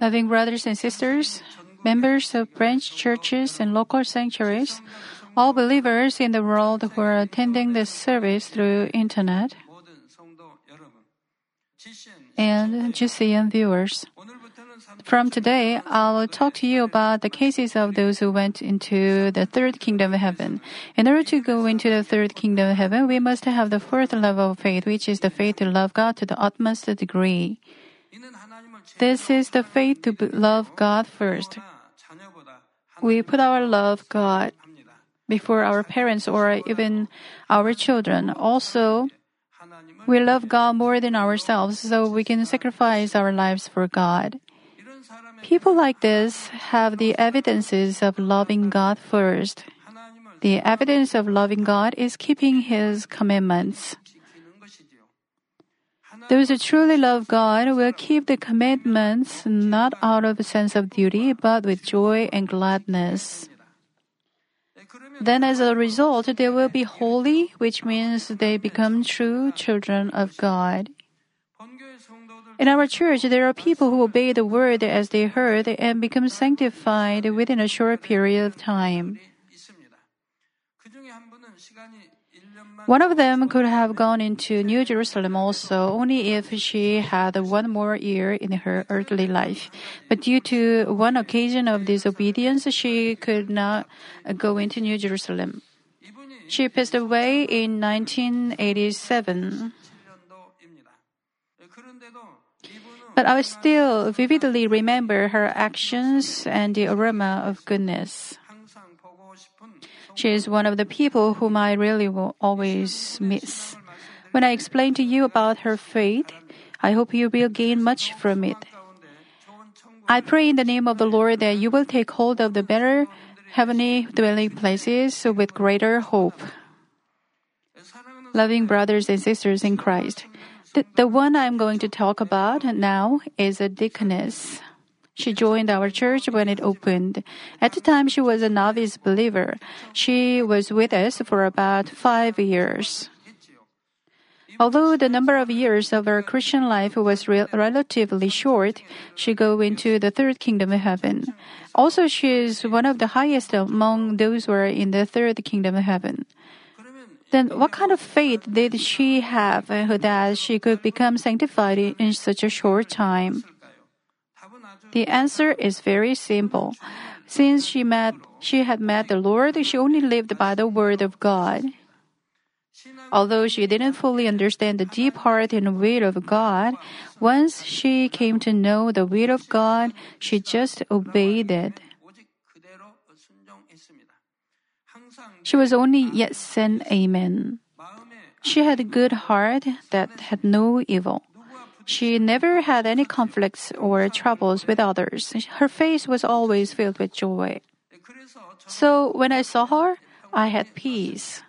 Loving brothers and sisters, members of branch churches and local sanctuaries, all believers in the world who are attending this service through internet, and GCN viewers. From today, I'll talk to you about the cases of those who went into the third kingdom of heaven. In order to go into the third kingdom of heaven, we must have the fourth level of faith, which is the faith to love God to the utmost degree. This is the faith to love God first. We put our love God before our parents or even our children. Also, we love God more than ourselves, so we can sacrifice our lives for God. People like this have the evidences of loving God first. The evidence of loving God is keeping His commandments. Those who truly love God will keep the commandments not out of a sense of duty, but with joy and gladness. Then, as a result, they will be holy, which means they become true children of God. In our church, there are people who obey the word as they heard and become sanctified within a short period of time. One of them could have gone into New Jerusalem also only if she had one more year in her earthly life. But due to one occasion of disobedience, she could not go into New Jerusalem. She passed away in 1987. But I still vividly remember her actions and the aroma of goodness. She is one of the people whom I really will always miss. When I explain to you about her faith, I hope you will gain much from it. I pray in the name of the Lord that you will take hold of the better heavenly dwelling places with greater hope. Loving brothers and sisters in Christ, the, the one I'm going to talk about now is a deaconess. She joined our church when it opened. At the time, she was a novice believer. She was with us for about five years. Although the number of years of her Christian life was re- relatively short, she go into the third kingdom of heaven. Also, she is one of the highest among those who are in the third kingdom of heaven. Then, what kind of faith did she have that she could become sanctified in such a short time? The answer is very simple. Since she met, she had met the Lord, she only lived by the word of God. Although she didn't fully understand the deep heart and will of God, once she came to know the will of God, she just obeyed it. She was only yes and amen. She had a good heart that had no evil. She never had any conflicts or troubles with others. Her face was always filled with joy. So when I saw her, I had peace.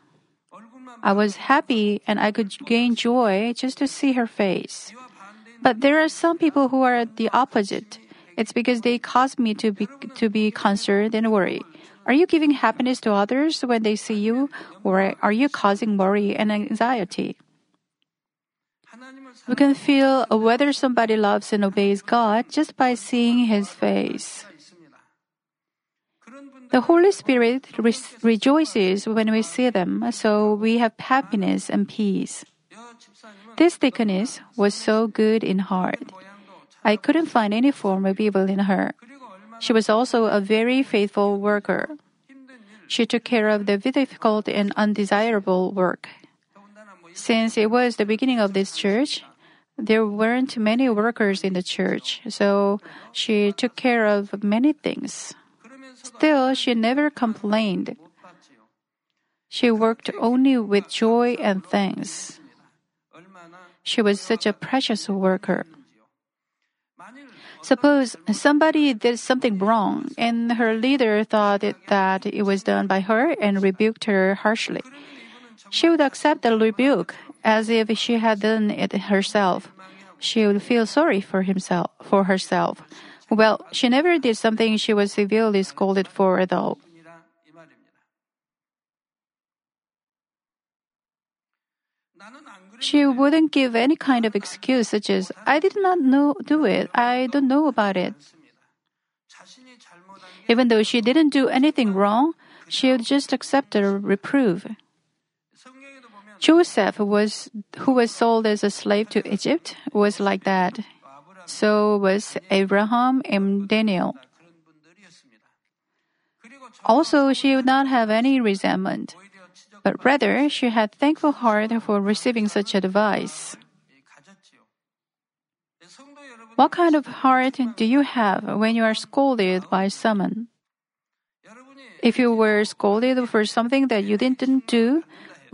I was happy and I could gain joy just to see her face. But there are some people who are the opposite. It's because they cause me to be, to be concerned and worry. Are you giving happiness to others when they see you, or are you causing worry and anxiety? We can feel whether somebody loves and obeys God just by seeing His face. The Holy Spirit re- rejoices when we see them, so we have happiness and peace. This deaconess was so good in heart. I couldn't find any form of evil in her. She was also a very faithful worker. She took care of the difficult and undesirable work. Since it was the beginning of this church, there weren't many workers in the church, so she took care of many things. Still, she never complained. She worked only with joy and thanks. She was such a precious worker. Suppose somebody did something wrong and her leader thought that it was done by her and rebuked her harshly. She would accept the rebuke as if she had done it herself. She would feel sorry for himself for herself. Well, she never did something she was severely scolded for though. She wouldn't give any kind of excuse such as, I did not know, do it. I don't know about it. Even though she didn't do anything wrong, she would just accept the reproof. Joseph was, who was sold as a slave to Egypt, was like that. So was Abraham and Daniel. Also, she would not have any resentment, but rather she had thankful heart for receiving such advice. What kind of heart do you have when you are scolded by someone? If you were scolded for something that you didn't do,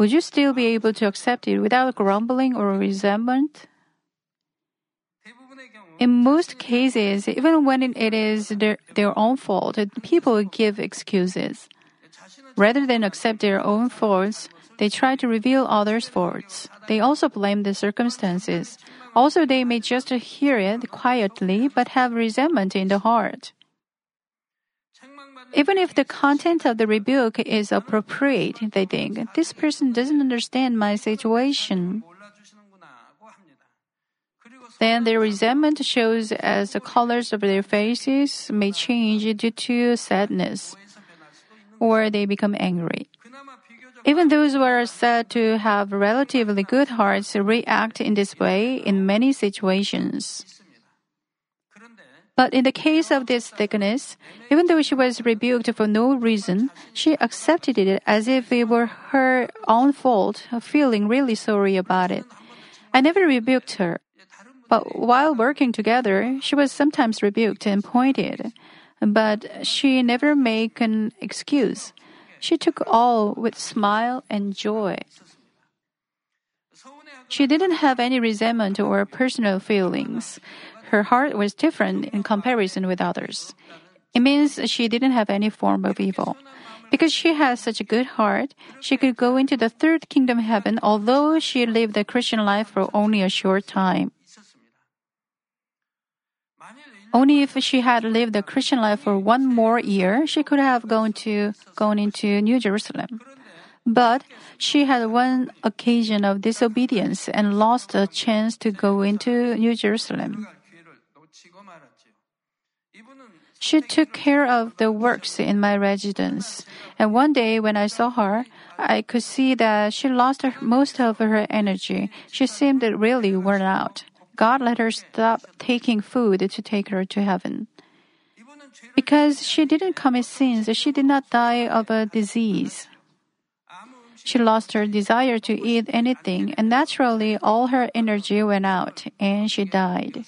would you still be able to accept it without grumbling or resentment? In most cases, even when it is their, their own fault, people give excuses. Rather than accept their own faults, they try to reveal others' faults. They also blame the circumstances. Also, they may just hear it quietly but have resentment in the heart. Even if the content of the rebuke is appropriate, they think, this person doesn't understand my situation. Then their resentment shows as the colors of their faces may change due to sadness, or they become angry. Even those who are said to have relatively good hearts react in this way in many situations. But in the case of this deaconess, even though she was rebuked for no reason, she accepted it as if it were her own fault, feeling really sorry about it. I never rebuked her. But while working together, she was sometimes rebuked and pointed. But she never made an excuse. She took all with smile and joy. She didn't have any resentment or personal feelings. Her heart was different in comparison with others. It means she didn't have any form of evil. Because she has such a good heart, she could go into the third kingdom heaven although she lived a Christian life for only a short time. Only if she had lived a Christian life for one more year, she could have gone to gone into New Jerusalem. But she had one occasion of disobedience and lost a chance to go into New Jerusalem. She took care of the works in my residence, and one day when I saw her, I could see that she lost most of her energy. She seemed really worn out. God let her stop taking food to take her to heaven. Because she didn't commit sins, she did not die of a disease. She lost her desire to eat anything, and naturally all her energy went out, and she died.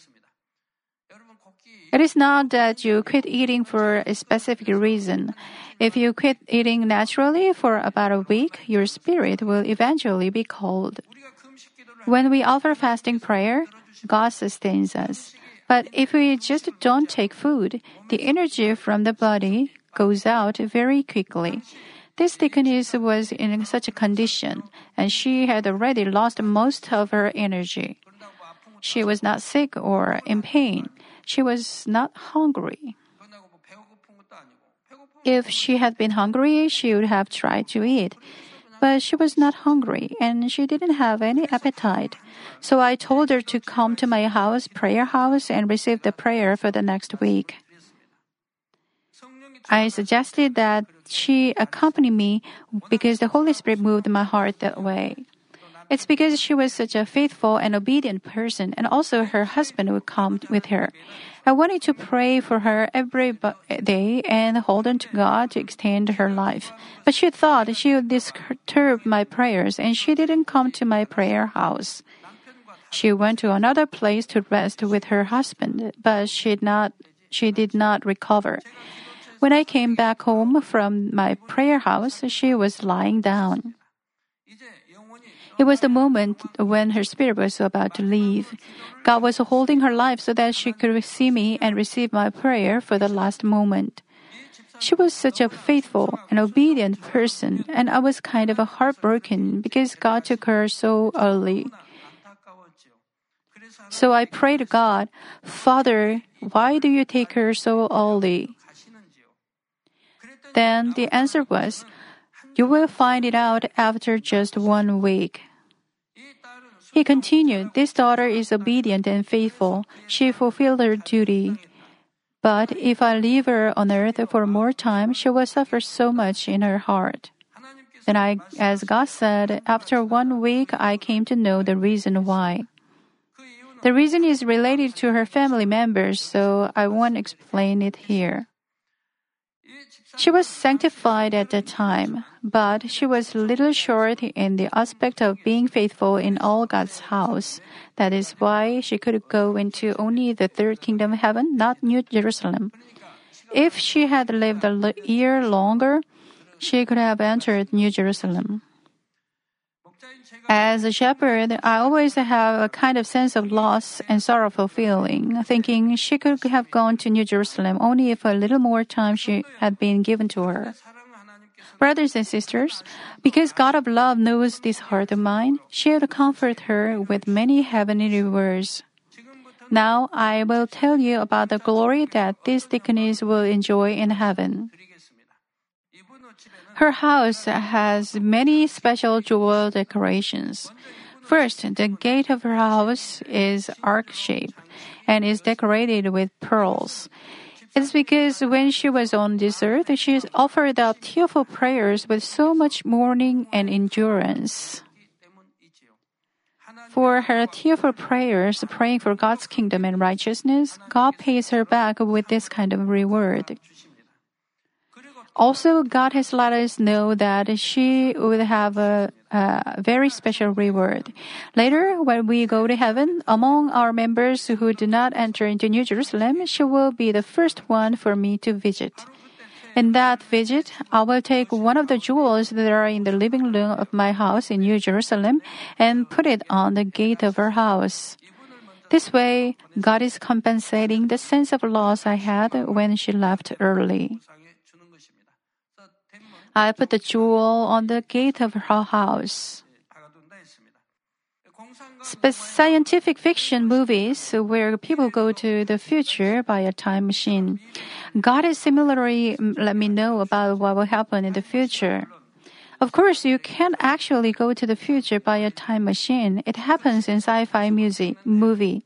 It is not that you quit eating for a specific reason. If you quit eating naturally for about a week, your spirit will eventually be cold. When we offer fasting prayer, God sustains us. But if we just don't take food, the energy from the body goes out very quickly. This deaconess was in such a condition, and she had already lost most of her energy. She was not sick or in pain. She was not hungry. If she had been hungry, she would have tried to eat but she was not hungry and she didn't have any appetite. So I told her to come to my house, prayer house, and receive the prayer for the next week. I suggested that she accompany me because the Holy Spirit moved my heart that way. It's because she was such a faithful and obedient person, and also her husband would come with her. I wanted to pray for her every day and hold on to God to extend her life. But she thought she would disturb my prayers, and she didn't come to my prayer house. She went to another place to rest with her husband, but she did not, she did not recover. When I came back home from my prayer house, she was lying down. It was the moment when her spirit was about to leave. God was holding her life so that she could see me and receive my prayer for the last moment. She was such a faithful and obedient person, and I was kind of heartbroken because God took her so early. So I prayed to God, Father, why do you take her so early? Then the answer was, you will find it out after just one week. He continued, This daughter is obedient and faithful. She fulfilled her duty. But if I leave her on earth for more time, she will suffer so much in her heart. Then I, as God said, after one week I came to know the reason why. The reason is related to her family members, so I won't explain it here. She was sanctified at the time, but she was little short in the aspect of being faithful in all God's house. That is why she could go into only the third kingdom of heaven, not New Jerusalem. If she had lived a year longer, she could have entered New Jerusalem. As a shepherd, I always have a kind of sense of loss and sorrowful feeling, thinking she could have gone to New Jerusalem only if a little more time she had been given to her. Brothers and sisters, because God of love knows this heart of mine, she will comfort her with many heavenly words. Now I will tell you about the glory that this deaconess will enjoy in heaven. Her house has many special jewel decorations. First, the gate of her house is arc shaped and is decorated with pearls. It's because when she was on this earth, she offered up tearful prayers with so much mourning and endurance. For her tearful prayers, praying for God's kingdom and righteousness, God pays her back with this kind of reward. Also, God has let us know that she would have a, a, very special reward. Later, when we go to heaven, among our members who do not enter into New Jerusalem, she will be the first one for me to visit. In that visit, I will take one of the jewels that are in the living room of my house in New Jerusalem and put it on the gate of her house. This way, God is compensating the sense of loss I had when she left early. I put the jewel on the gate of her house. Scientific fiction movies where people go to the future by a time machine. God is similarly mm, let me know about what will happen in the future. Of course, you can't actually go to the future by a time machine. It happens in sci-fi music, movie.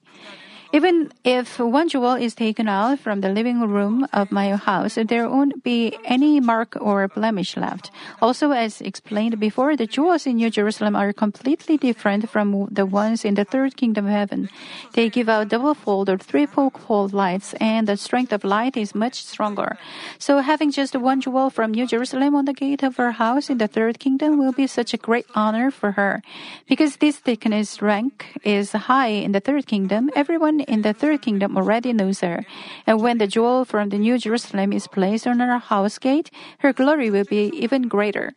Even if one jewel is taken out from the living room of my house, there won't be any mark or blemish left. Also, as explained before, the jewels in New Jerusalem are completely different from the ones in the third kingdom of heaven. They give out double fold or triple fold lights, and the strength of light is much stronger. So, having just one jewel from New Jerusalem on the gate of her house in the third kingdom will be such a great honor for her. Because this deaconess rank is high in the third kingdom, everyone in the third kingdom already knows her. And when the jewel from the New Jerusalem is placed on her house gate, her glory will be even greater.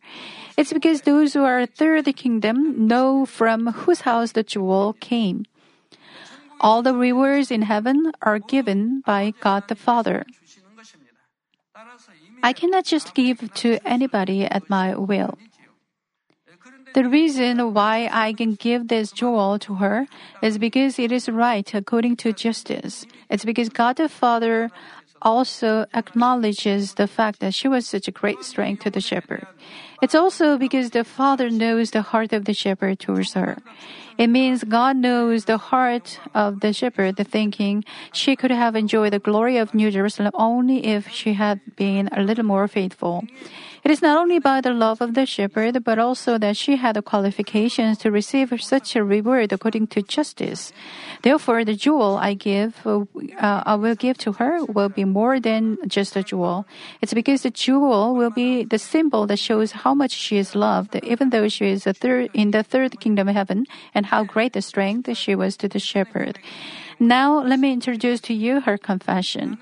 It's because those who are third kingdom know from whose house the jewel came. All the rewards in heaven are given by God the Father. I cannot just give to anybody at my will. The reason why I can give this jewel to her is because it is right according to justice. It's because God the Father also acknowledges the fact that she was such a great strength to the shepherd. It's also because the Father knows the heart of the shepherd towards her. It means God knows the heart of the shepherd, thinking she could have enjoyed the glory of New Jerusalem only if she had been a little more faithful. It is not only by the love of the shepherd, but also that she had the qualifications to receive such a reward according to justice. Therefore, the jewel I give, uh, I will give to her will be more than just a jewel. It's because the jewel will be the symbol that shows how much she is loved, even though she is third, in the third kingdom of heaven, and how great the strength she was to the shepherd. Now, let me introduce to you her confession.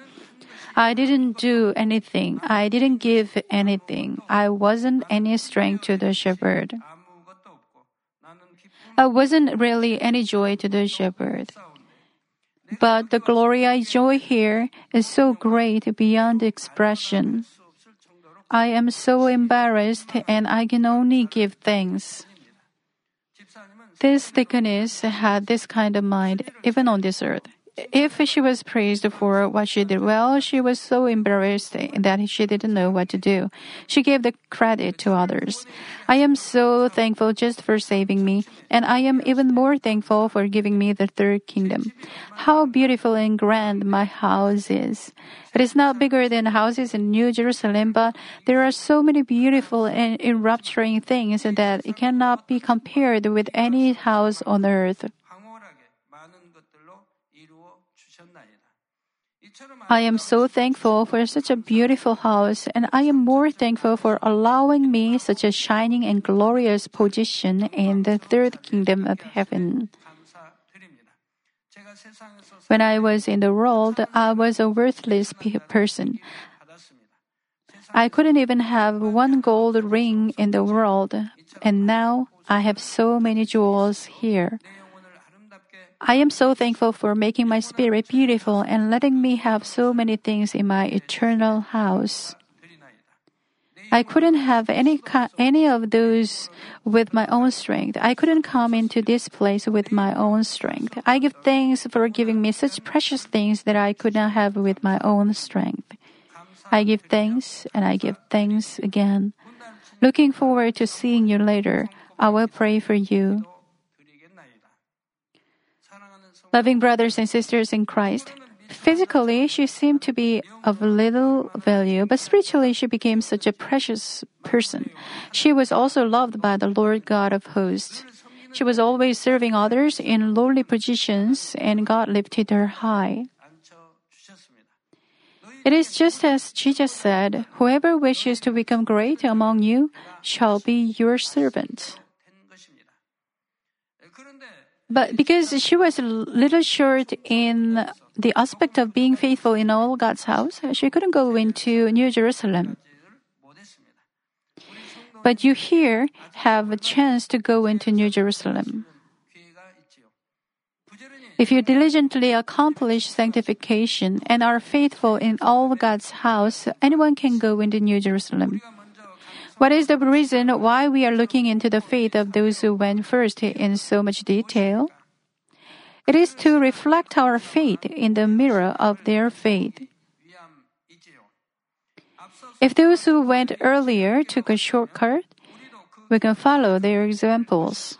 I didn't do anything. I didn't give anything. I wasn't any strength to the shepherd. I wasn't really any joy to the shepherd. But the glory I enjoy here is so great beyond expression. I am so embarrassed and I can only give thanks. This deaconess had this kind of mind even on this earth. If she was praised for what she did well, she was so embarrassed that she didn't know what to do. She gave the credit to others. I am so thankful just for saving me, and I am even more thankful for giving me the third kingdom. How beautiful and grand my house is. It is not bigger than houses in New Jerusalem, but there are so many beautiful and enrapturing things that it cannot be compared with any house on earth. I am so thankful for such a beautiful house, and I am more thankful for allowing me such a shining and glorious position in the third kingdom of heaven. When I was in the world, I was a worthless person. I couldn't even have one gold ring in the world, and now I have so many jewels here. I am so thankful for making my spirit beautiful and letting me have so many things in my eternal house. I couldn't have any any of those with my own strength. I couldn't come into this place with my own strength. I give thanks for giving me such precious things that I could not have with my own strength. I give thanks and I give thanks again. Looking forward to seeing you later. I will pray for you. Loving brothers and sisters in Christ, physically she seemed to be of little value, but spiritually she became such a precious person. She was also loved by the Lord God of hosts. She was always serving others in lowly positions, and God lifted her high. It is just as Jesus said, Whoever wishes to become great among you shall be your servant. But because she was a little short in the aspect of being faithful in all God's house, she couldn't go into New Jerusalem. But you here have a chance to go into New Jerusalem. If you diligently accomplish sanctification and are faithful in all God's house, anyone can go into New Jerusalem. What is the reason why we are looking into the faith of those who went first in so much detail? It is to reflect our faith in the mirror of their faith. If those who went earlier took a shortcut, we can follow their examples.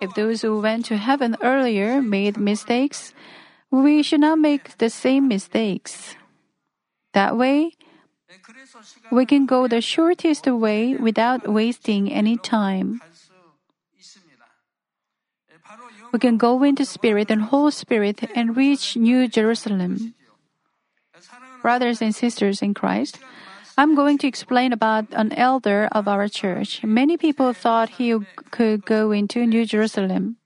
If those who went to heaven earlier made mistakes, we should not make the same mistakes. That way, we can go the shortest way without wasting any time. We can go into spirit and whole spirit and reach New Jerusalem. Brothers and sisters in Christ, I'm going to explain about an elder of our church. Many people thought he could go into New Jerusalem.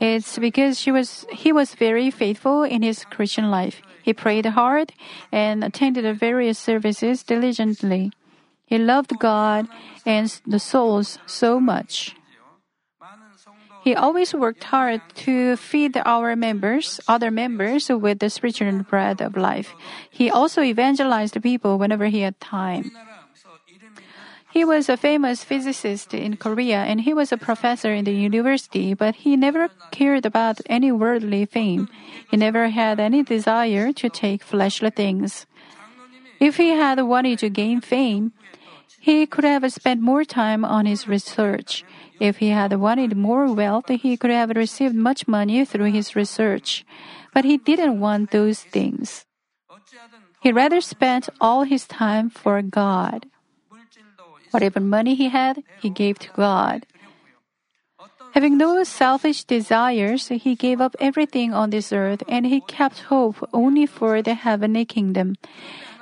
It's because she was, he was very faithful in his Christian life. He prayed hard and attended various services diligently. He loved God and the souls so much. He always worked hard to feed our members, other members, with the spiritual bread of life. He also evangelized people whenever he had time. He was a famous physicist in Korea and he was a professor in the university, but he never cared about any worldly fame. He never had any desire to take fleshly things. If he had wanted to gain fame, he could have spent more time on his research. If he had wanted more wealth, he could have received much money through his research. But he didn't want those things. He rather spent all his time for God. Whatever money he had, he gave to God. Having no selfish desires, he gave up everything on this earth and he kept hope only for the heavenly kingdom.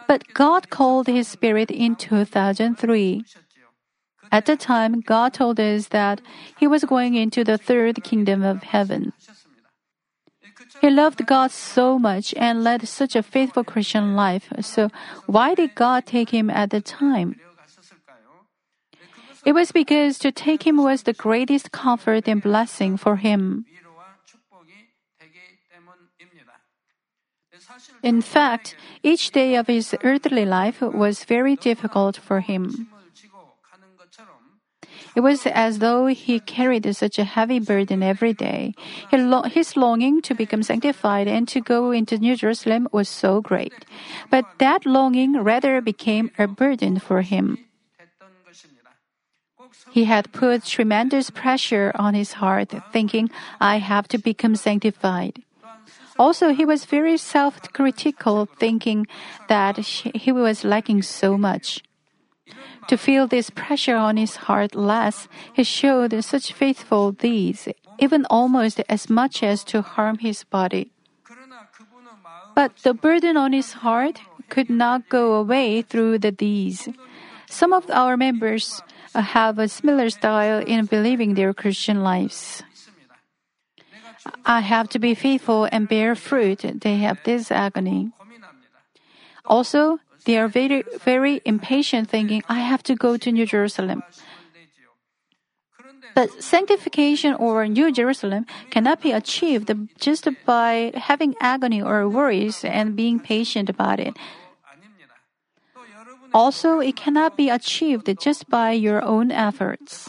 But God called his spirit in 2003. At the time, God told us that he was going into the third kingdom of heaven. He loved God so much and led such a faithful Christian life. So why did God take him at the time? It was because to take him was the greatest comfort and blessing for him. In fact, each day of his earthly life was very difficult for him. It was as though he carried such a heavy burden every day. His longing to become sanctified and to go into New Jerusalem was so great. But that longing rather became a burden for him. He had put tremendous pressure on his heart, thinking, I have to become sanctified. Also, he was very self critical, thinking that he was lacking so much. To feel this pressure on his heart less, he showed such faithful deeds, even almost as much as to harm his body. But the burden on his heart could not go away through the deeds. Some of our members uh, have a similar style in believing their Christian lives. I have to be faithful and bear fruit. They have this agony. Also, they are very, very impatient, thinking, I have to go to New Jerusalem. But sanctification or New Jerusalem cannot be achieved just by having agony or worries and being patient about it. Also, it cannot be achieved just by your own efforts.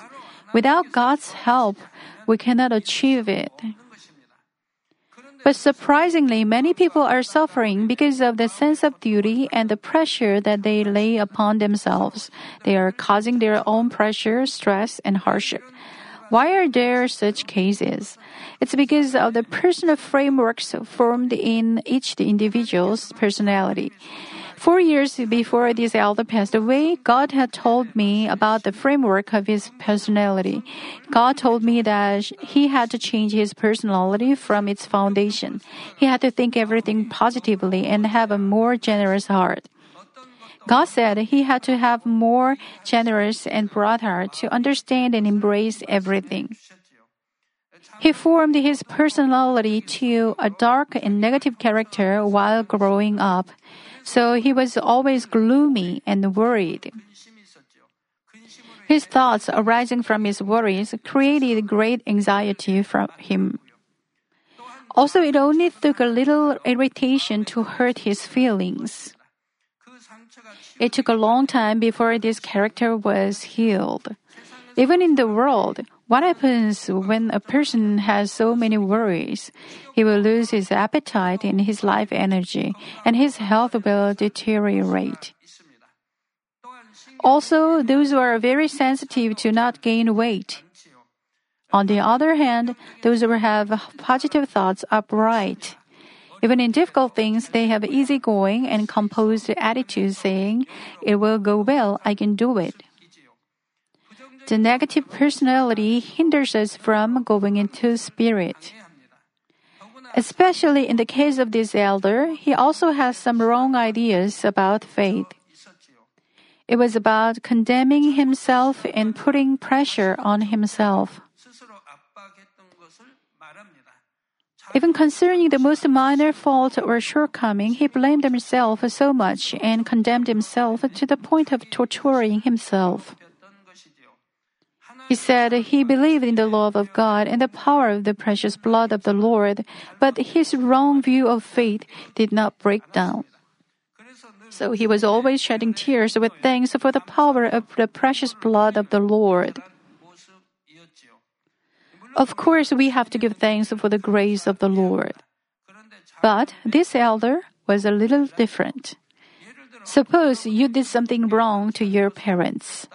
Without God's help, we cannot achieve it. But surprisingly, many people are suffering because of the sense of duty and the pressure that they lay upon themselves. They are causing their own pressure, stress, and hardship. Why are there such cases? It's because of the personal frameworks formed in each individual's personality. Four years before this elder passed away, God had told me about the framework of his personality. God told me that he had to change his personality from its foundation. He had to think everything positively and have a more generous heart. God said he had to have more generous and broad heart to understand and embrace everything. He formed his personality to a dark and negative character while growing up. So he was always gloomy and worried. His thoughts arising from his worries created great anxiety from him. Also, it only took a little irritation to hurt his feelings. It took a long time before this character was healed. Even in the world, what happens when a person has so many worries? He will lose his appetite and his life energy, and his health will deteriorate. Also, those who are very sensitive to not gain weight. On the other hand, those who have positive thoughts are bright. Even in difficult things, they have easygoing and composed attitudes saying, It will go well, I can do it. The negative personality hinders us from going into spirit. Especially in the case of this elder, he also has some wrong ideas about faith. It was about condemning himself and putting pressure on himself. Even concerning the most minor fault or shortcoming, he blamed himself so much and condemned himself to the point of torturing himself. He said he believed in the love of God and the power of the precious blood of the Lord, but his wrong view of faith did not break down. So he was always shedding tears with thanks for the power of the precious blood of the Lord. Of course, we have to give thanks for the grace of the Lord. But this elder was a little different. Suppose you did something wrong to your parents.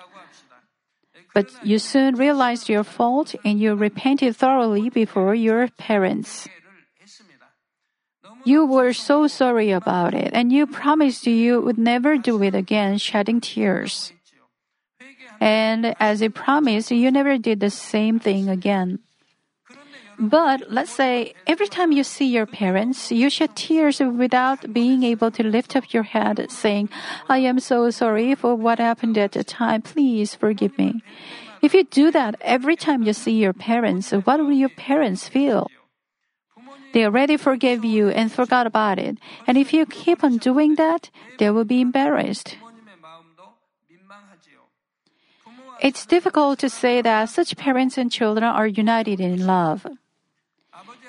But you soon realized your fault and you repented thoroughly before your parents. You were so sorry about it and you promised you would never do it again, shedding tears. And as you promised, you never did the same thing again. But let's say every time you see your parents, you shed tears without being able to lift up your head, saying, I am so sorry for what happened at the time. Please forgive me. If you do that every time you see your parents, what will your parents feel? They already forgave you and forgot about it. And if you keep on doing that, they will be embarrassed. It's difficult to say that such parents and children are united in love.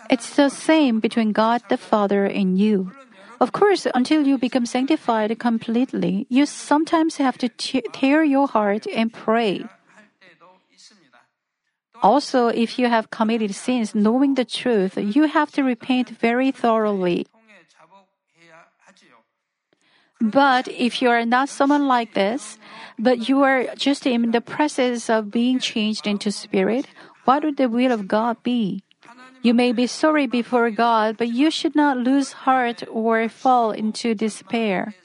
It's the same between God the Father and you. Of course, until you become sanctified completely, you sometimes have to tear your heart and pray. Also, if you have committed sins knowing the truth, you have to repent very thoroughly. But if you are not someone like this, but you are just in the process of being changed into spirit, what would the will of God be? You may be sorry before God, but you should not lose heart or fall into despair.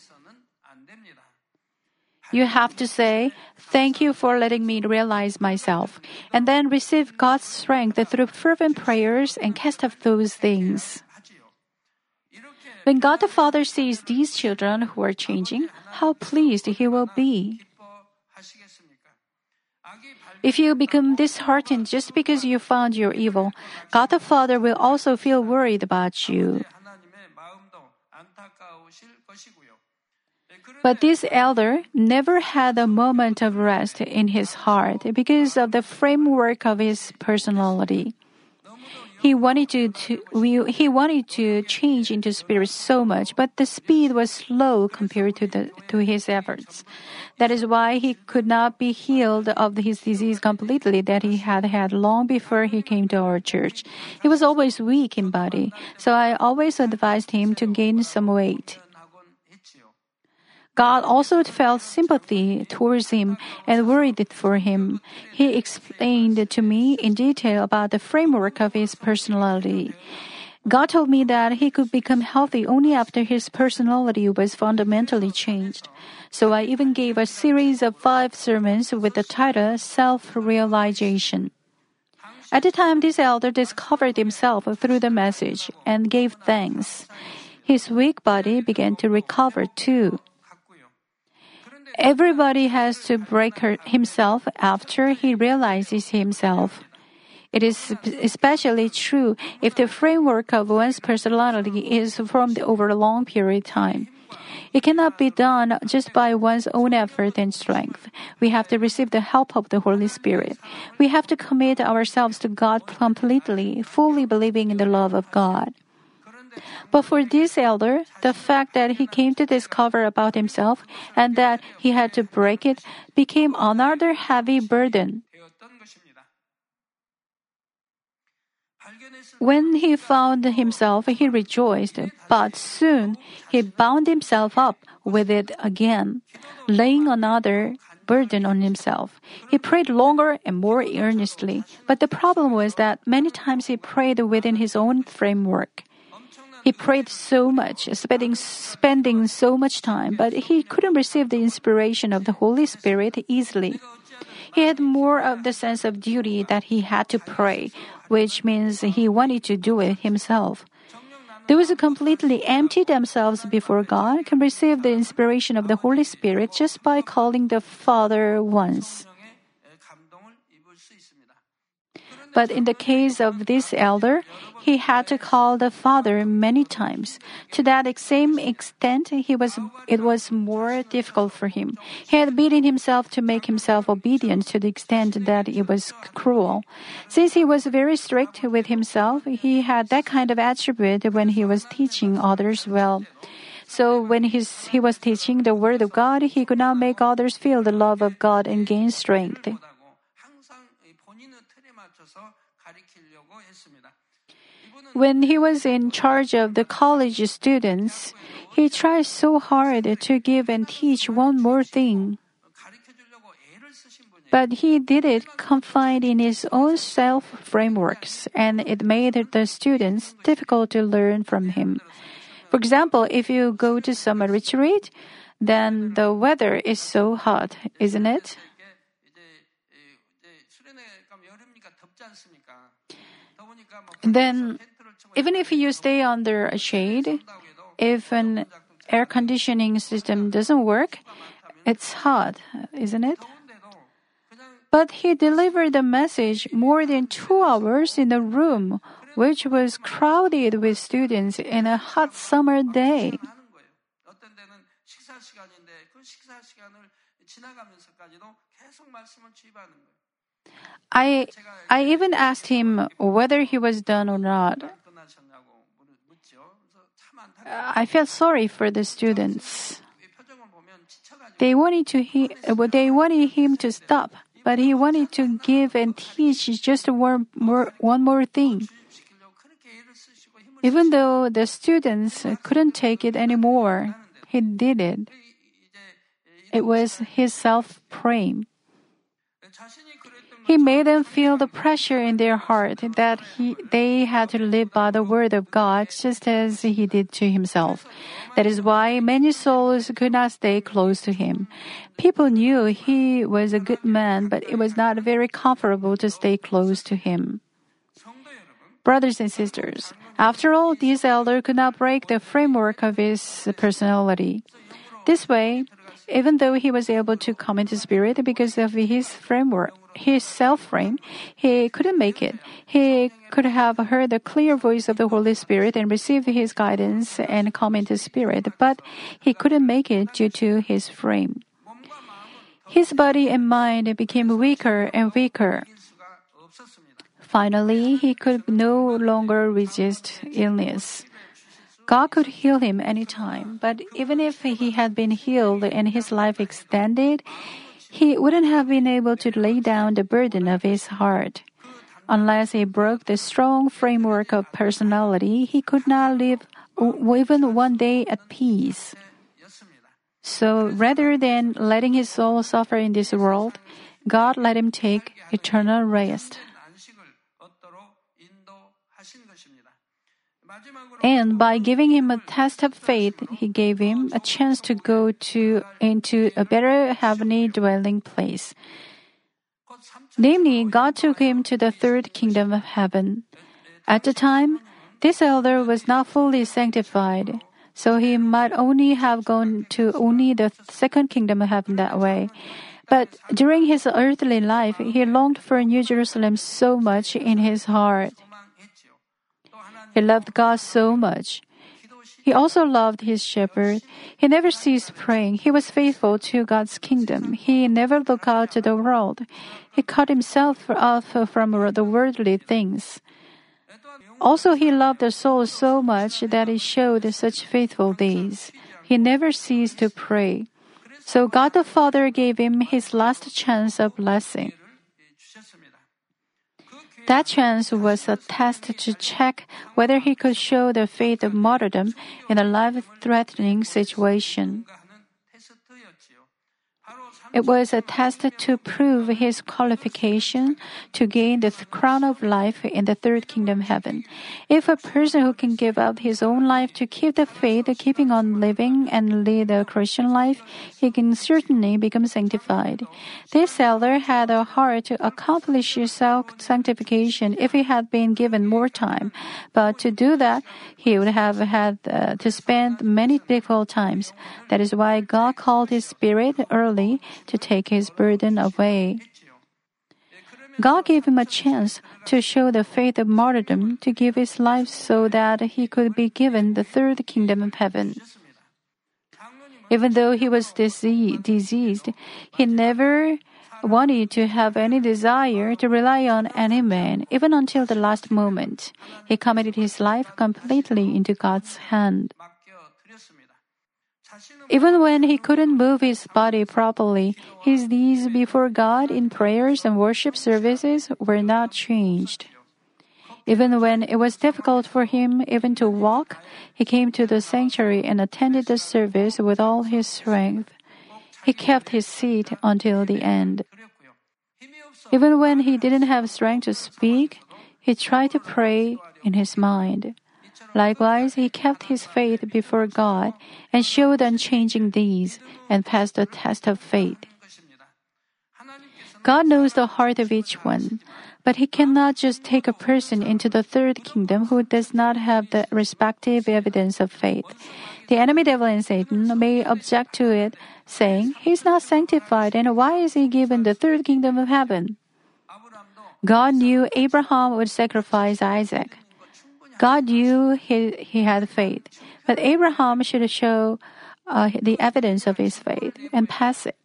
You have to say, Thank you for letting me realize myself, and then receive God's strength through fervent prayers and cast off those things. When God the Father sees these children who are changing, how pleased He will be. If you become disheartened just because you found your evil, God the Father will also feel worried about you. But this elder never had a moment of rest in his heart because of the framework of his personality. He wanted to, to he wanted to change into spirit so much, but the speed was slow compared to the to his efforts. That is why he could not be healed of his disease completely that he had had long before he came to our church. He was always weak in body, so I always advised him to gain some weight. God also felt sympathy towards him and worried for him. He explained to me in detail about the framework of his personality. God told me that he could become healthy only after his personality was fundamentally changed. So I even gave a series of five sermons with the title Self Realization. At the time, this elder discovered himself through the message and gave thanks. His weak body began to recover too. Everybody has to break her, himself after he realizes himself. It is especially true if the framework of one's personality is formed over a long period of time. It cannot be done just by one's own effort and strength. We have to receive the help of the Holy Spirit. We have to commit ourselves to God completely, fully believing in the love of God. But for this elder, the fact that he came to discover about himself and that he had to break it became another heavy burden. When he found himself, he rejoiced, but soon he bound himself up with it again, laying another burden on himself. He prayed longer and more earnestly, but the problem was that many times he prayed within his own framework. He prayed so much, spending, spending so much time, but he couldn't receive the inspiration of the Holy Spirit easily. He had more of the sense of duty that he had to pray, which means he wanted to do it himself. Those who completely empty themselves before God can receive the inspiration of the Holy Spirit just by calling the Father once. But in the case of this elder, he had to call the Father many times. To that same extent, he was, it was more difficult for him. He had beaten himself to make himself obedient to the extent that it was cruel. Since he was very strict with himself, he had that kind of attribute when he was teaching others well. So when his, he was teaching the Word of God, he could not make others feel the love of God and gain strength. Mm-hmm. When he was in charge of the college students, he tried so hard to give and teach one more thing. But he did it confined in his own self frameworks, and it made the students difficult to learn from him. For example, if you go to summer retreat, then the weather is so hot, isn't it? Then even if you stay under a shade, if an air conditioning system doesn't work, it's hot, isn't it? But he delivered the message more than two hours in a room which was crowded with students in a hot summer day. I, I even asked him whether he was done or not. Uh, I felt sorry for the students. They wanted to he, they wanted him to stop, but he wanted to give and teach just one more, one more thing. Even though the students couldn't take it anymore, he did it. It was his self praying. He made them feel the pressure in their heart that he, they had to live by the word of God just as he did to himself. That is why many souls could not stay close to him. People knew he was a good man, but it was not very comfortable to stay close to him. Brothers and sisters, after all, this elder could not break the framework of his personality. This way, even though he was able to come into spirit because of his framework, his self-frame, he couldn't make it. He could have heard the clear voice of the Holy Spirit and received his guidance and come into spirit, but he couldn't make it due to his frame. His body and mind became weaker and weaker. Finally, he could no longer resist illness. God could heal him anytime, but even if he had been healed and his life extended, he wouldn't have been able to lay down the burden of his heart. Unless he broke the strong framework of personality, he could not live even one day at peace. So rather than letting his soul suffer in this world, God let him take eternal rest. And by giving him a test of faith, he gave him a chance to go to into a better heavenly dwelling place. Namely, God took him to the third kingdom of heaven. At the time, this elder was not fully sanctified, so he might only have gone to only the second kingdom of heaven that way. But during his earthly life, he longed for New Jerusalem so much in his heart. He loved God so much. He also loved his shepherd. He never ceased praying. He was faithful to God's kingdom. He never looked out to the world. He cut himself off from the worldly things. Also, he loved the soul so much that he showed such faithful deeds. He never ceased to pray. So God the Father gave him his last chance of blessing. That chance was a test to check whether he could show the faith of martyrdom in a life threatening situation. It was a test to prove his qualification to gain the th- crown of life in the third kingdom heaven. If a person who can give up his own life to keep the faith, keeping on living and lead a Christian life, he can certainly become sanctified. This elder had a heart to accomplish self sanctification if he had been given more time. But to do that, he would have had uh, to spend many difficult times. That is why God called his spirit early to take his burden away. God gave him a chance to show the faith of martyrdom, to give his life so that he could be given the third kingdom of heaven. Even though he was diseased, he never wanted to have any desire to rely on any man, even until the last moment. He committed his life completely into God's hand. Even when he couldn't move his body properly, his knees before God in prayers and worship services were not changed. Even when it was difficult for him even to walk, he came to the sanctuary and attended the service with all his strength. He kept his seat until the end. Even when he didn't have strength to speak, he tried to pray in his mind. Likewise, he kept his faith before God and showed unchanging deeds and passed the test of faith. God knows the heart of each one, but he cannot just take a person into the third kingdom who does not have the respective evidence of faith. The enemy devil and Satan may object to it, saying, "He is not sanctified, and why is he given the third kingdom of heaven? God knew Abraham would sacrifice Isaac. God knew he, he had faith, but Abraham should show uh, the evidence of his faith and pass it.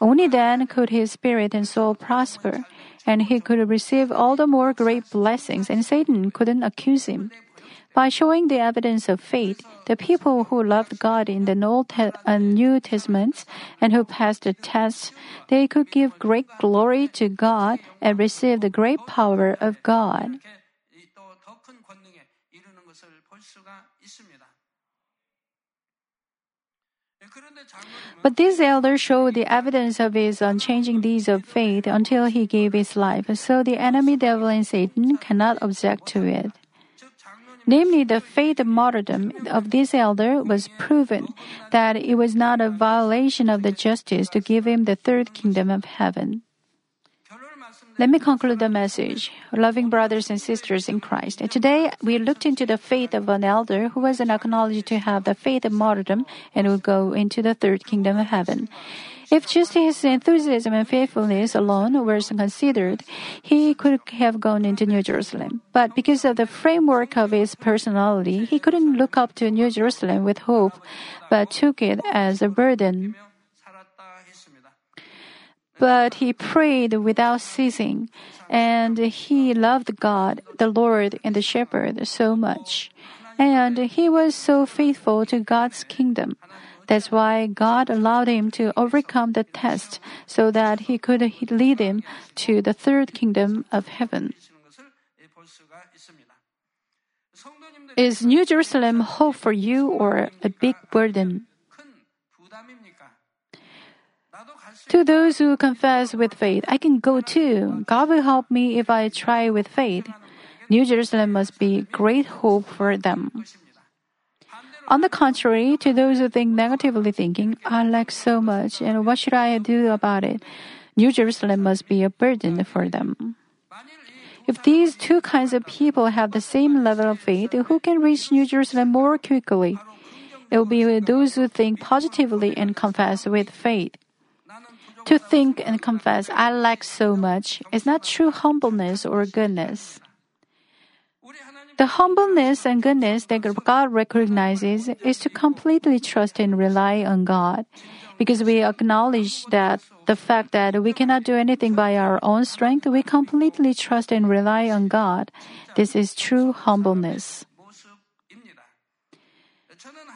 Only then could his spirit and soul prosper, and he could receive all the more great blessings, and Satan couldn't accuse him. By showing the evidence of faith, the people who loved God in the Old Te- uh, New Testaments and who passed the test, they could give great glory to God and receive the great power of God. 이르는 것을 볼 수가 있습니다. 예, 그런데 장로님은 But this elder showed the evidence of his unchanging deeds of faith until he gave his life, so the enemy devil and Satan cannot object to it. 즉 장로님 Namely, the faith of martyrdom of this elder was proven that it was not a violation of the justice to give him the third kingdom of heaven. Let me conclude the message. Loving brothers and sisters in Christ. Today, we looked into the faith of an elder who was acknowledged to have the faith of martyrdom and would go into the third kingdom of heaven. If just his enthusiasm and faithfulness alone were considered, he could have gone into New Jerusalem. But because of the framework of his personality, he couldn't look up to New Jerusalem with hope, but took it as a burden but he prayed without ceasing, and he loved God, the Lord, and the shepherd so much. And he was so faithful to God's kingdom. That's why God allowed him to overcome the test so that he could lead him to the third kingdom of heaven. Is New Jerusalem hope for you or a big burden? To those who confess with faith, I can go too. God will help me if I try with faith. New Jerusalem must be great hope for them. On the contrary, to those who think negatively thinking, I lack so much, and what should I do about it? New Jerusalem must be a burden for them. If these two kinds of people have the same level of faith, who can reach New Jerusalem more quickly? It will be those who think positively and confess with faith. To think and confess, I lack so much, is not true humbleness or goodness. The humbleness and goodness that God recognizes is to completely trust and rely on God, because we acknowledge that the fact that we cannot do anything by our own strength, we completely trust and rely on God. This is true humbleness.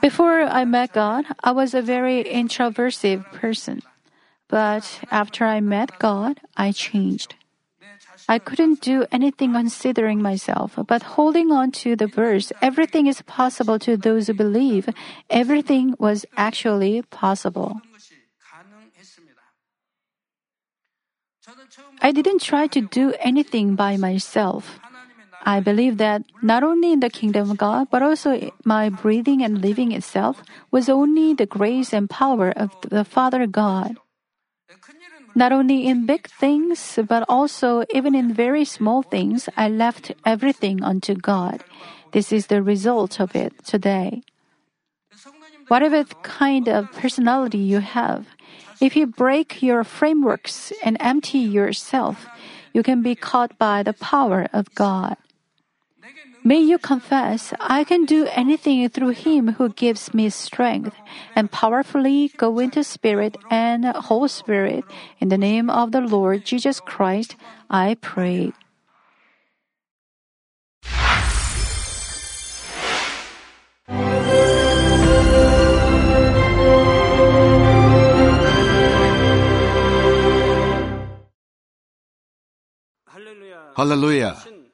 Before I met God, I was a very introversive person. But after I met God, I changed. I couldn't do anything considering myself, but holding on to the verse, everything is possible to those who believe, everything was actually possible. I didn't try to do anything by myself. I believe that not only in the kingdom of God, but also my breathing and living itself was only the grace and power of the Father God. Not only in big things, but also even in very small things, I left everything unto God. This is the result of it today. Whatever kind of personality you have, if you break your frameworks and empty yourself, you can be caught by the power of God. May you confess, I can do anything through him who gives me strength, and powerfully go into spirit and whole spirit. In the name of the Lord Jesus Christ, I pray. Hallelujah.